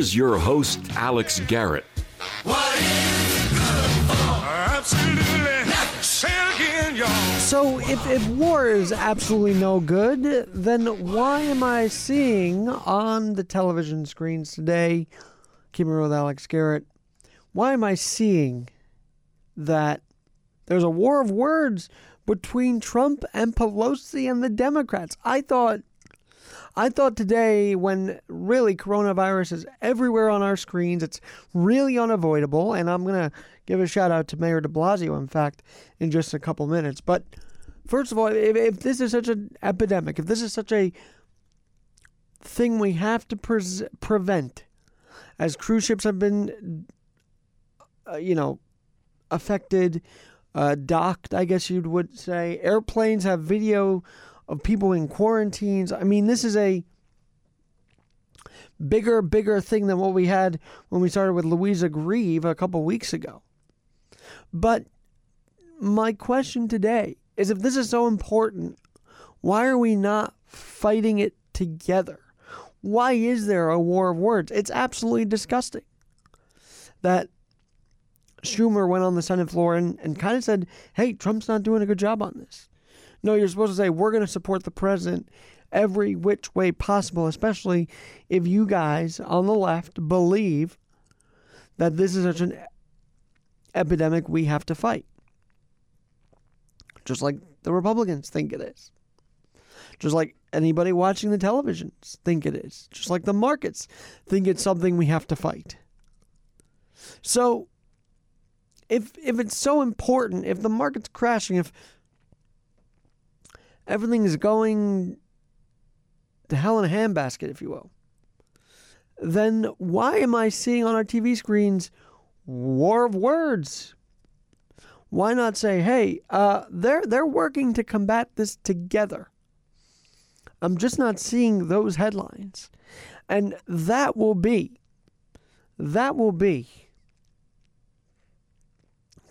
Here's your host, Alex Garrett. So, if, if war is absolutely no good, then why am I seeing on the television screens today, keeping it with Alex Garrett, why am I seeing that there's a war of words between Trump and Pelosi and the Democrats? I thought I thought today, when really coronavirus is everywhere on our screens, it's really unavoidable. And I'm going to give a shout out to Mayor de Blasio, in fact, in just a couple minutes. But first of all, if, if this is such an epidemic, if this is such a thing we have to pre- prevent, as cruise ships have been, uh, you know, affected, uh, docked, I guess you would say, airplanes have video of people in quarantines. I mean, this is a bigger, bigger thing than what we had when we started with Louisa Grieve a couple weeks ago. But my question today is if this is so important, why are we not fighting it together? Why is there a war of words? It's absolutely disgusting that Schumer went on the Senate floor and, and kind of said, hey, Trump's not doing a good job on this. No, you're supposed to say, we're going to support the president every which way possible, especially if you guys on the left believe that this is such an epidemic we have to fight. Just like the Republicans think it is. Just like anybody watching the televisions think it is. Just like the markets think it's something we have to fight. So if if it's so important, if the market's crashing, if everything is going to hell in a handbasket, if you will, then why am I seeing on our TV screens war of words? Why not say, hey, uh, they're they're working to combat this together? I'm just not seeing those headlines. And that will be that will be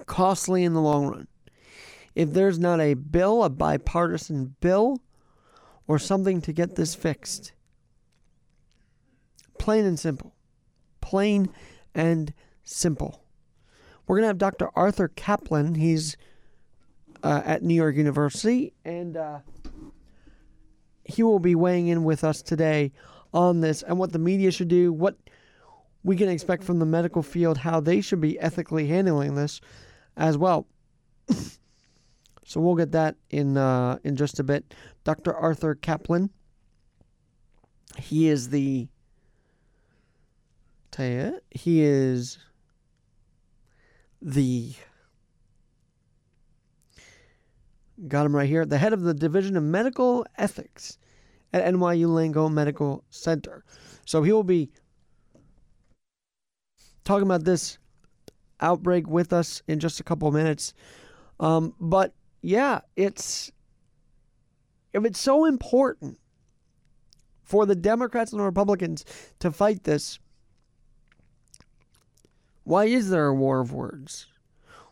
costly in the long run if there's not a bill, a bipartisan bill, or something to get this fixed. Plain and simple. Plain and simple. We're going to have Dr. Arthur Caplan. He's uh, at New York University, and uh, he will be weighing in with us today on this and what the media should do, what we can expect from the medical field, how they should be ethically handling this as well. So we'll get that in uh, in just a bit. Dr. Arthur Caplan. He is the. Tell you, he is the. Got him right here. The head of the Division of Medical Ethics at NYU Langone Medical Center. So he will be talking about this outbreak with us in just a couple of minutes. Um, but yeah, it's if it's so important for the Democrats and the Republicans to fight this, why is there a war of words?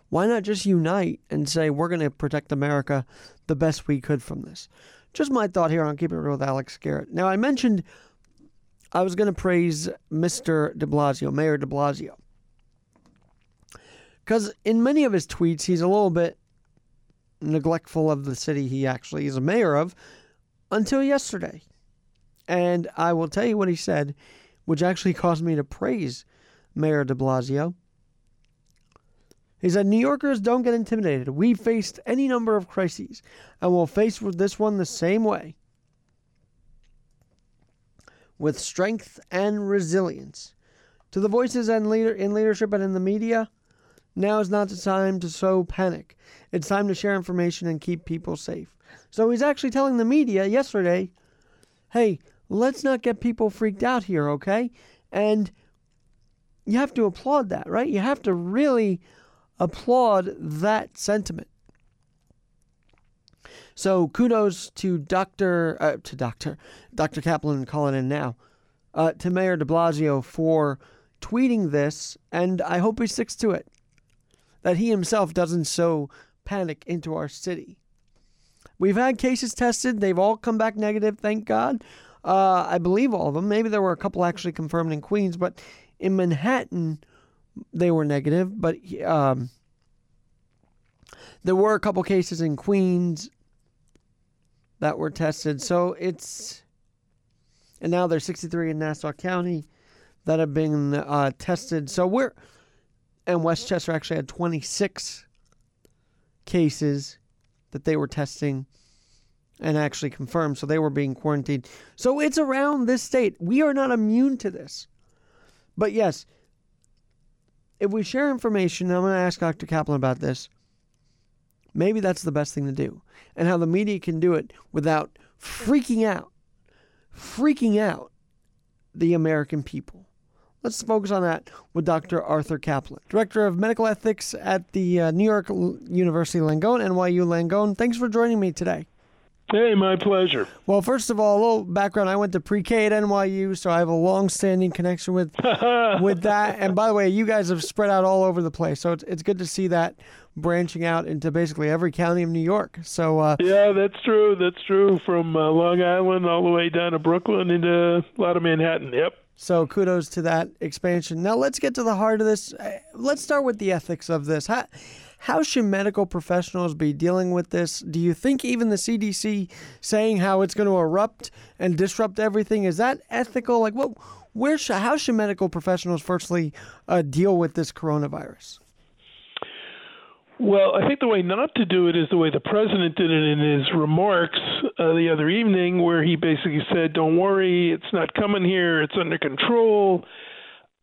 Why not just unite and say we're going to protect America the best we could from this? Just my thought here on Keep It Real with Alex Garrett. Now, I mentioned I was going to praise Mr. de Blasio, Mayor de Blasio. Because in many of his tweets, he's a little bit neglectful of the city he actually is a mayor of until yesterday. And I will tell you what he said, which actually caused me to praise Mayor de Blasio. He said, New Yorkers don't get intimidated. We faced any number of crises, and we'll face this one the same way with strength and resilience. To the voices and leader in leadership and in the media, now is not the time to sow panic. It's time to share information and keep people safe. So he's actually telling the media yesterday, hey, let's not get people freaked out here, okay? And you have to applaud that, right? You have to really applaud that sentiment. So kudos to Dr. Uh, to Dr. Dr. Caplan calling in now, uh, to Mayor de Blasio for tweeting this, and I hope he sticks to it that he himself doesn't sow panic into our city. We've had cases tested, they've all come back negative, thank God. Uh, I believe all of them. Maybe there were a couple actually confirmed in Queens, but in Manhattan, they were negative. But um, there were a couple cases in Queens that were tested. So it's. And now there's 63 in Nassau County that have been uh, tested. So we're. And Westchester actually had 26 cases that they were testing and actually confirmed. So they were being quarantined. So it's around this state. We are not immune to this. But yes, if we share information, I'm going to ask Dr. Caplan about this. Maybe that's the best thing to do, and how the media can do it without freaking out, freaking out the American people. Let's focus on that with Dr. Arthur Caplan, Director of Medical Ethics at the uh, New York University Langone, NYU Langone. Thanks for joining me today. Hey, my pleasure. Well, first of all, a little background. I went to pre-K at NYU, so I have a long-standing connection with with that. And by the way, you guys have spread out all over the place, so it's it's good to see that branching out into basically every county of New York. So uh, yeah, that's true. That's true. From uh, Long Island all the way down to Brooklyn into a lot of Manhattan. Yep. So kudos to that expansion. Now let's get to the heart of this. Uh, let's start with the ethics of this. How, how should medical professionals be dealing with this? Do you think even the CDC saying how it's going to erupt and disrupt everything is that ethical? Like, what? Where? Should, how should medical professionals firstly uh, deal with this coronavirus? Well, I think the way not to do it is the way the president did it in his remarks uh, the other evening, where he basically said, "Don't worry, it's not coming here; it's under control."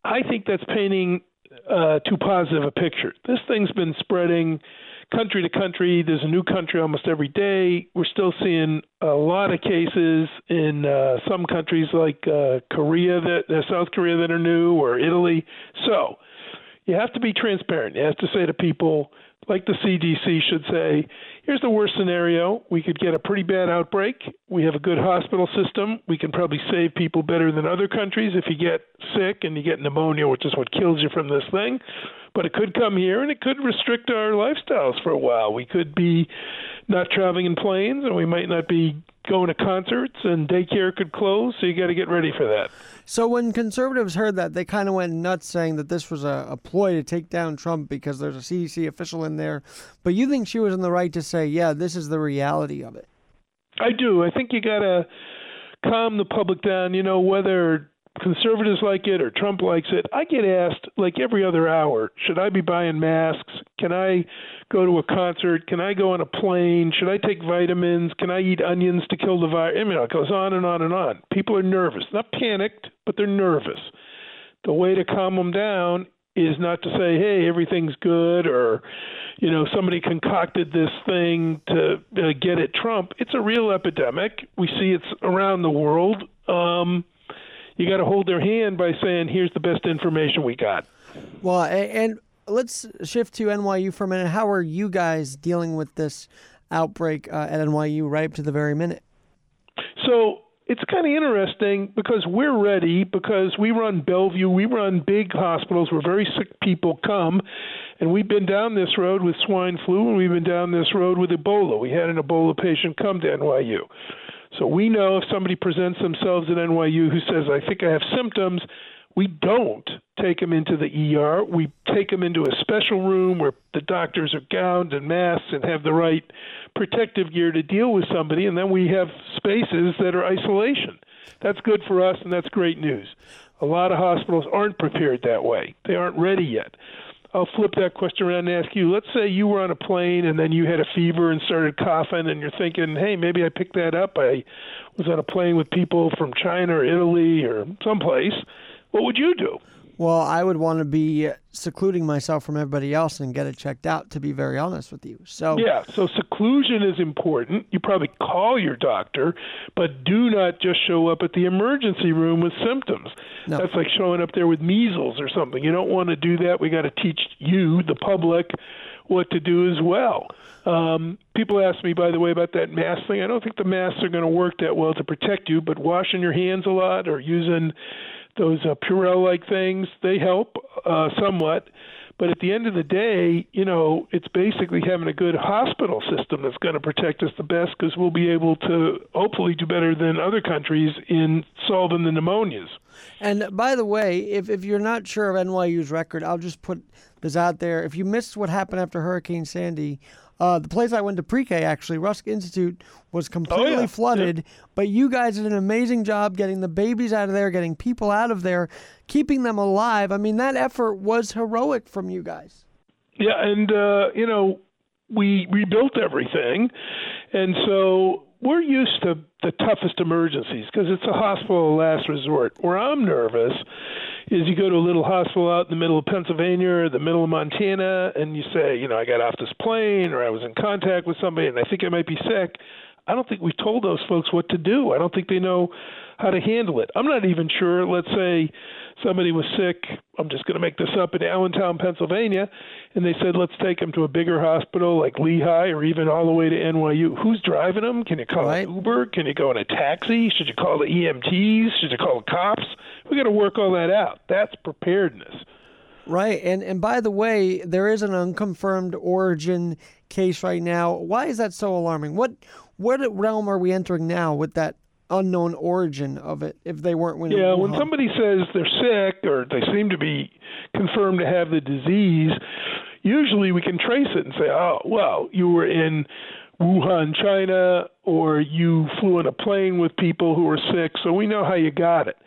I think that's painting uh, too positive a picture. This thing's been spreading country to country. There's a new country almost every day. We're still seeing a lot of cases in uh, some countries like uh, Korea, that uh, South Korea, that are new, or Italy. So you have to be transparent. You have to say to people, like the CDC should say, here's the worst scenario. We could get a pretty bad outbreak. We have a good hospital system. We can probably save people better than other countries if you get sick and you get pneumonia, which is what kills you from this thing. But it could come here and it could restrict our lifestyles for a while. We could be not traveling in planes and we might not be going to concerts and daycare could close. So you got to get ready for that. So when conservatives heard that, they kind of went nuts, saying that this was a, a, ploy to take down Trump because there's a CDC official in there. But you think she was in the right to say, "Yeah, this is the reality of it." I do. I think you got to calm the public down. You know, whether conservatives like it or Trump likes it. I get asked like every other hour, should I be buying masks? Can I go to a concert? Can I go on a plane? Should I take vitamins? Can I eat onions to kill the virus? I mean, it goes on and on and on. People are nervous, not panicked, but they're nervous. The way to calm them down is not to say, "Hey, everything's good," or you know, somebody concocted this thing to uh, get at Trump. It's a real epidemic. We see it's around the world. Um, you got to hold their hand by saying, "Here's the best information we got." Well, and let's shift to NYU for a minute. How are you guys dealing with this outbreak uh, at NYU right up to the very minute? So it's kind of interesting because we're ready because we run Bellevue, we run big hospitals where very sick people come, and we've been down this road with swine flu, and we've been down this road with Ebola. We had an Ebola patient come to NYU. So we know if somebody presents themselves at NYU who says, I think I have symptoms, we don't take them into the ER. We take them into a special room where the doctors are gowned and masked and have the right protective gear to deal with somebody, and then we have spaces that are isolation. That's good for us, and that's great news. A lot of hospitals aren't prepared that way. They aren't ready yet. I'll flip that question around and ask you. Let's say you were on a plane and then you had a fever and started coughing, and you're thinking, hey, maybe I picked that up. I was on a plane with people from China or Italy or someplace. What would you do? Well, I would want to be secluding myself from everybody else and get it checked out. To be very honest with you, so yeah, so seclusion is important. You probably call your doctor, but do not just show up at the emergency room with symptoms. No. That's like showing up there with measles or something. You don't want to do that. We got to teach you, the public, what to do as well. Um, people ask me, by the way, about that mask thing. I don't think the masks are going to work that well to protect you, but washing your hands a lot or using those uh, Purell like things, they help uh, somewhat. But at the end of the day, you know, it's basically having a good hospital system that's going to protect us the best because we'll be able to hopefully do better than other countries in solving the pneumonias. And by the way, if, if you're not sure of NYU's record, I'll just put this out there. If you missed what happened after Hurricane Sandy, uh, the place I went to pre-K, actually, Rusk Institute, was completely oh, yeah. flooded. But you guys did an amazing job getting the babies out of there, getting people out of there, keeping them alive. I mean, that effort was heroic from you guys. Yeah, and uh, you know, we rebuilt everything, and so we're used to the toughest emergencies because it's a hospital of last resort. Where I'm nervous is you go to a little hospital out in the middle of Pennsylvania or the middle of Montana and you say, you know, I got off this plane or I was in contact with somebody and I think I might be sick. I don't think we've told those folks what to do. I don't think they know how to handle it. I'm not even sure, let's say somebody was sick, I'm just going to make this up, in Allentown, Pennsylvania, and they said, let's take them to a bigger hospital like Lehigh or even all the way to NYU. Who's driving them? Can you call right. an Uber? Can you go in a taxi? Should you call the EMTs? Should you call the cops? We got to work all that out. That's preparedness. Right. And and by the way, there is an unconfirmed origin case right now. Why is that so alarming? What what realm are we entering now with that unknown origin of it if they weren't winning? Yeah, when somebody says they're sick or they seem to be confirmed to have the disease, usually we can trace it and say, "Oh, well, you were in Wuhan, China, or you flew in a plane with people who were sick, so we know how you got it."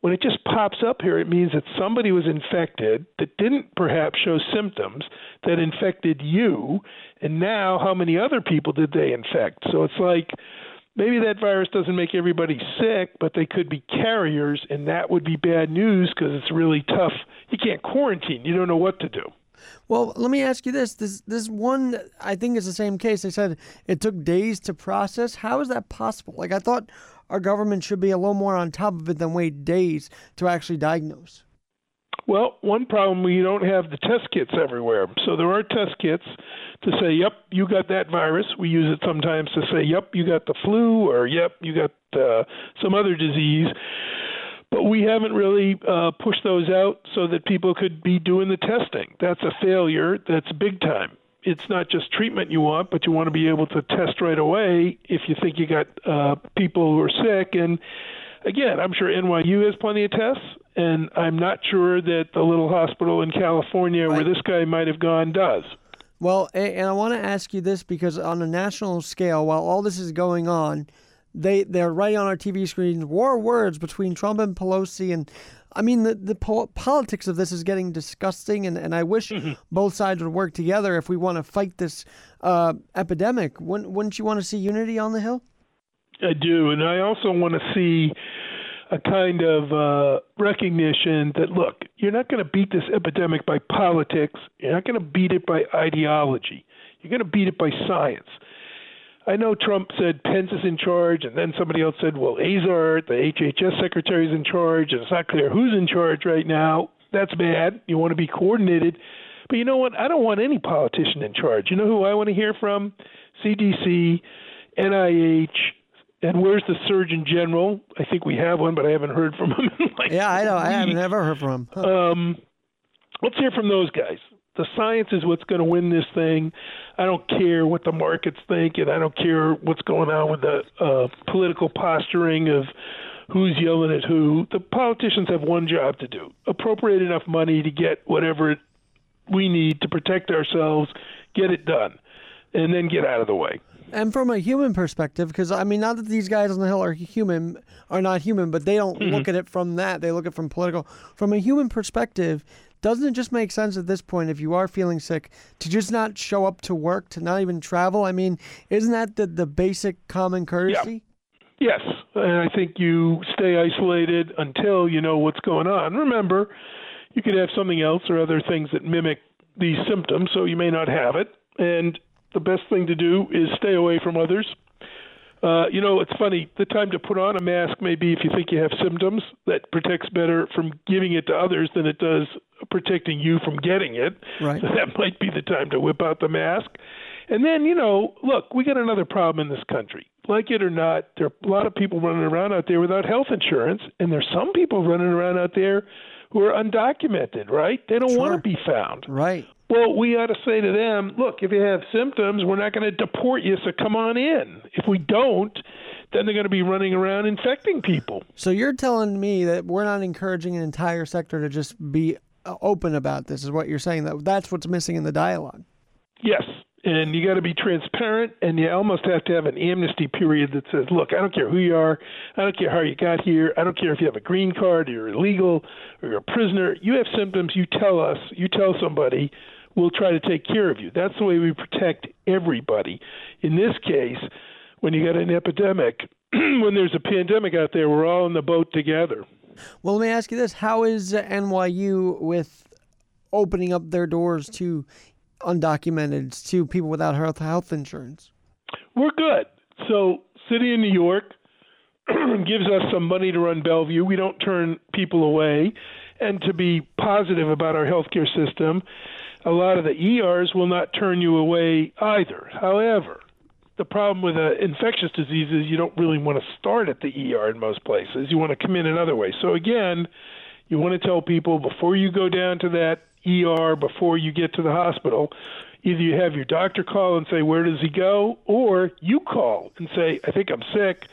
When it just pops up here, it means that somebody was infected that didn't perhaps show symptoms that infected you, and now how many other people did they infect? So it's like maybe that virus doesn't make everybody sick, but they could be carriers, and that would be bad news because it's really tough. You can't quarantine. You don't know what to do. Well, let me ask you this: this this one, I think, is the same case. They said it took days to process. How is that possible? Like I thought, our government should be a little more on top of it than wait days to actually diagnose? Well, one problem we don't have the test kits everywhere. So there are test kits to say, "Yep, you got that virus." We use it sometimes to say, "Yep, you got the flu," or "Yep, you got uh, some other disease." But we haven't really uh, pushed those out so that people could be doing the testing. That's a failure. That's big time it's not just treatment you want, but you want to be able to test right away if you think you got uh, people who are sick. And again, I'm sure NYU has plenty of tests, and I'm not sure that the little hospital in California where this guy might have gone does. Well, and I want to ask you this because on a national scale, while all this is going on, they they're right on our TV screens war words between Trump and Pelosi and I mean, the, the po- politics of this is getting disgusting, and, and I wish mm-hmm. both sides would work together if we want to fight this uh, epidemic. Wouldn't, wouldn't you want to see unity on the Hill? I do, and I also want to see a kind of uh, recognition that look, you're not going to beat this epidemic by politics. You're not going to beat it by ideology. You're going to beat it by science. I know Trump said Pence is in charge, and then somebody else said, well, Azar, the HHS secretary, is in charge, and it's not clear who's in charge right now. That's bad. You want to be coordinated. But you know what? I don't want any politician in charge. You know who I want to hear from? CDC, NIH, and where's the Surgeon General? I think we have one, but I haven't heard from him. like yeah, I know. I haven't ever heard from him. Huh. Um, let's hear from those guys the science is what's going to win this thing. I don't care what the markets think, and I don't care what's going on with the uh, political posturing of who's yelling at who. The politicians have one job to do: appropriate enough money to get whatever we need to protect ourselves, get it done, and then get out of the way. And from a human perspective, because I mean, not that these guys on the hill are human, are not human, but they don't mm-hmm. look at it from that. They look at it from political. From a human perspective, doesn't it just make sense at this point, if you are feeling sick, to just not show up to work, to not even travel? I mean, isn't that the, the basic common courtesy? Yeah. Yes, and I think you stay isolated until you know what's going on. Remember, you could have something else or other things that mimic these symptoms, so you may not have it. And the best thing to do is stay away from others. Uh, you know, it's funny. The time to put on a mask may be if you think you have symptoms. That protects better from giving it to others than it does protecting you from getting it. Right. So that might be the time to whip out the mask. And then, you know, look, we got another problem in this country. Like it or not, there are a lot of people running around out there without health insurance, and there's some people running around out there who are undocumented, right? They don't sure. want to be found. Right. Well, we ought to say to them, look, if you have symptoms, we're not going to deport you, so come on in. If we don't, then they're going to be running around infecting people. So you're telling me that we're not encouraging an entire sector to just be uh, open about this, is what you're saying. That that's what's missing in the dialogue. Yes, and you got to be transparent and you almost have to have an amnesty period that says look i don't care who you are i don't care how you got here i don't care if you have a green card or you're illegal or you're a prisoner you have symptoms you tell us you tell somebody we'll try to take care of you that's the way we protect everybody in this case when you got an epidemic when there's a pandemic out there we're all in the boat together well let me ask you this how is uh, nyu with opening up their doors to undocumented to people without health health insurance? We're good. So, City of New York gives us some money to run Bellevue. We don't turn people away. And to be positive about our healthcare system, a lot of the ERs will not turn you away either. However, the problem with uh, infectious diseases, you don't really want to start at the ER in most places. You want to come in another way. So again, you want to tell people before you go down to that ER before you get to the hospital. Either you have your doctor call and say, Where does he go? or you call and say, I think I'm sick.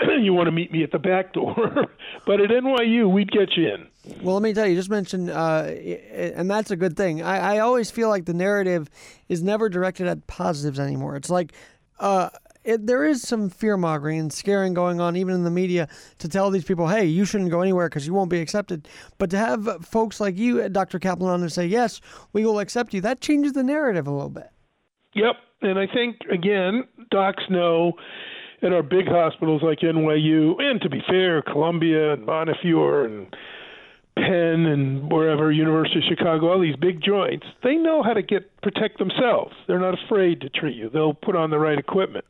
you want to meet me at the back door. but at NYU, we'd get you in. Well, let me tell you, you just mentioned, uh, and that's a good thing. I, I always feel like the narrative is never directed at positives anymore. It's like, uh, it, there is some fear mongering and scaring going on, even in the media, to tell these people, hey, you shouldn't go anywhere because you won't be accepted. But to have folks like you, Dr. Caplan, on and say, yes, we will accept you, that changes the narrative a little bit. Yep. And I think, again, docs know at our big hospitals like NYU, and to be fair, Columbia and Montefiore and Penn and wherever, University of Chicago, all these big joints, they know how to get protect themselves. They're not afraid to treat you. They'll put on the right equipment.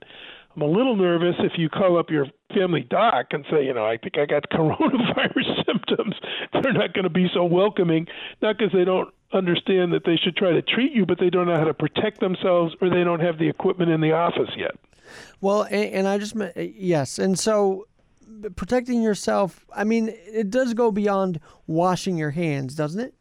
I'm a little nervous if you call up your family doc and say, you know, I think I got coronavirus symptoms. They're not going to be so welcoming, not because they don't understand that they should try to treat you, but they don't know how to protect themselves or they don't have the equipment in the office yet. Well, and, and I just yes, and so protecting yourself, I mean, it does go beyond washing your hands, doesn't it?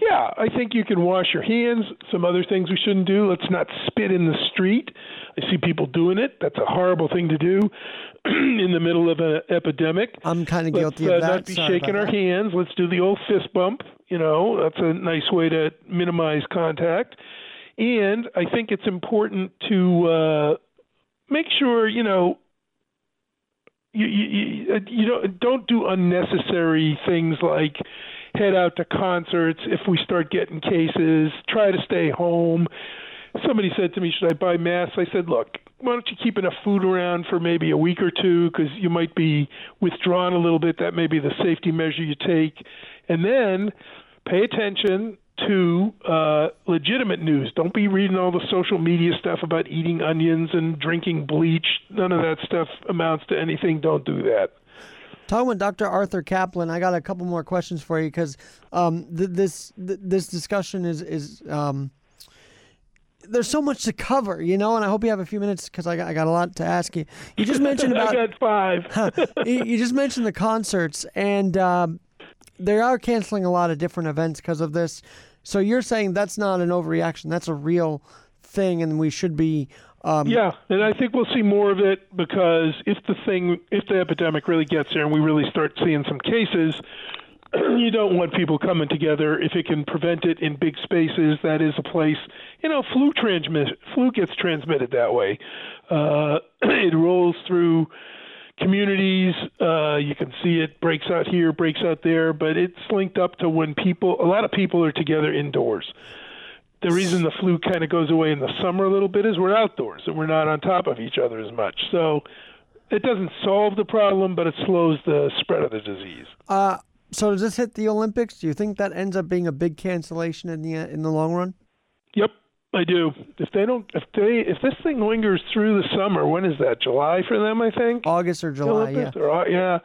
Yeah, I think you can wash your hands. Some other things we shouldn't do. Let's not spit in the street. I see people doing it. That's a horrible thing to do in the middle of an epidemic. I'm kind of guilty Let's, of uh, that. Not be Sorry shaking our that. hands. Let's do the old fist bump. You know, that's a nice way to minimize contact. And I think it's important to uh, make sure you know you you, uh, you don't don't do unnecessary things like head out to concerts if we start getting cases. Try to stay home. Somebody said to me, "Should I buy masks?" I said, "Look, why don't you keep enough food around for maybe a week or two because you might be withdrawn a little bit. That may be the safety measure you take, and then pay attention to uh, legitimate news. Don't be reading all the social media stuff about eating onions and drinking bleach. None of that stuff amounts to anything. Don't do that. Talking with Dr. Arthur Caplan, I got a couple more questions for you because um, th- this th- this discussion is is um, there's so much to cover, you know, and I hope you have a few minutes because I got, I got a lot to ask you. You just mentioned about I got five. you, you, just mentioned the concerts, and um, they are canceling a lot of different events because of this. So you're saying that's not an overreaction. That's a real thing, and we should be. Um, yeah, and I think we'll see more of it because if the thing, if the epidemic really gets there and we really start seeing some cases, you don't want people coming together. If it can prevent it in big spaces, that is a place. You know, flu transmit flu gets transmitted that way. Uh, it rolls through communities. Uh, you can see it breaks out here, breaks out there, but it's linked up to when people, a lot of people are together indoors. The reason the flu kind of goes away in the summer a little bit is we're outdoors and we're not on top of each other as much. So it doesn't solve the problem, but it slows the spread of the disease. Uh, so does this hit the Olympics? Do you think that ends up being a big cancellation in the in the long run? Yep, I do. If they don't, if they, if this thing lingers through the summer, when is that? July for them, I think. August or July, yeah. Or, yeah,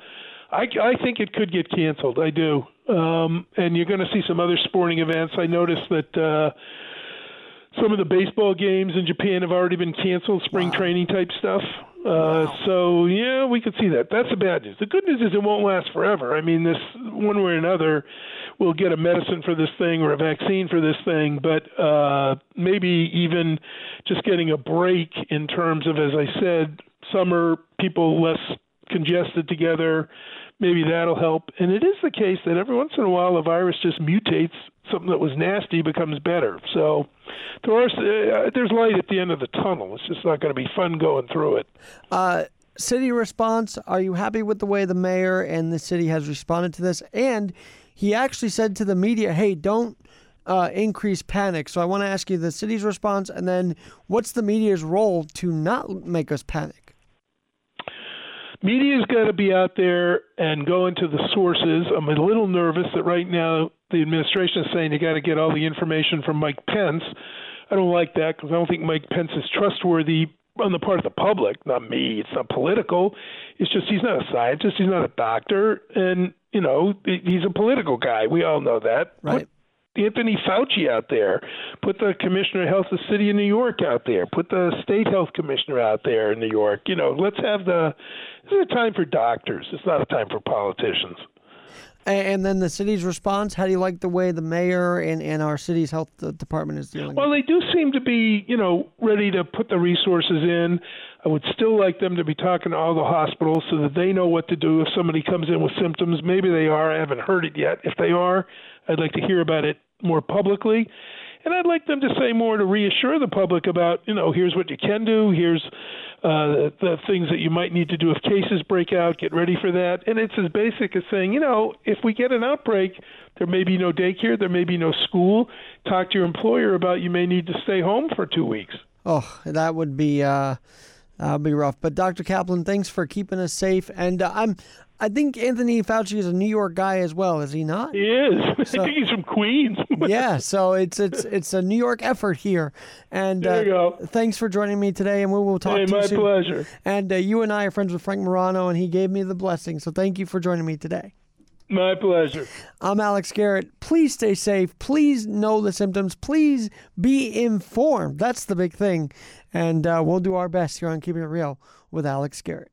I, I think it could get canceled. I do. Um, and you're going to see some other sporting events. I noticed that uh, some of the baseball games in Japan have already been canceled, spring wow. training type stuff. Uh, so yeah, we could see that. That's the bad news. The good news is it won't last forever. I mean, this one way or another, we'll get a medicine for this thing or a vaccine for this thing, but uh, maybe even just getting a break in terms of, as I said, summer people less congested together. Maybe that'll help. And it is the case that every once in a while a virus just mutates. Something that was nasty becomes better. So there are uh, there's light at the end of the tunnel. It's just not going to be fun going through it. Uh, city response. Are you happy with the way the mayor and the city has responded to this? And he actually said to the media, "Hey, don't." Uh, increase panic. So I want to ask you the city's response, and then what's the media's role to not make us panic? media's got to be out there and go into the sources. I'm a little nervous that right now the administration is saying you got to get all the information from Mike Pence. I don't like that because I don't think Mike Pence is trustworthy on the part of the public. Not me. It's not political. It's just he's not a scientist. He's not a doctor, and you know he's a political guy. We all know that. Right. Put Anthony Fauci out there, put the commissioner of health of the city of New York out there, put the state health commissioner out there in New York. You know, let's have the. This is a time for doctors. It's not a time for politicians. And then the city's response. How do you like the way the mayor and, and our city's health department is dealing? With it? Well, they do seem to be, you know, ready to put the resources in. I would still like them to be talking to all the hospitals so that they know what to do if somebody comes in with symptoms. Maybe they are. I haven't heard it yet. If they are, I'd like to hear about it more publicly. And I'd like them to say more to reassure the public about, you know, here's what you can do, here's uh, the things that you might need to do if cases break out, get ready for that. And it's as basic as saying, you know, if we get an outbreak, there may be no daycare, there may be no school. Talk to your employer about you may need to stay home for two weeks. Oh, that would be. Uh... That'll be rough. But Dr. Caplan, thanks for keeping us safe. And uh, I'm I think Anthony Fauci is a New York guy as well, is he not? He is. So, I think he's from Queens. yeah, so it's it's it's a New York effort here. And there you uh, go. Thanks for joining me today, and we will talk hey, to you my pleasure. And uh, you and I are friends with Frank Morano, and he gave me the blessing. So thank you for joining me today. My pleasure. I'm Alex Garrett. Please stay safe. Please know the symptoms. Please be informed. That's the big thing. And uh, we'll do our best here on Keeping It Real with Alex Garrett.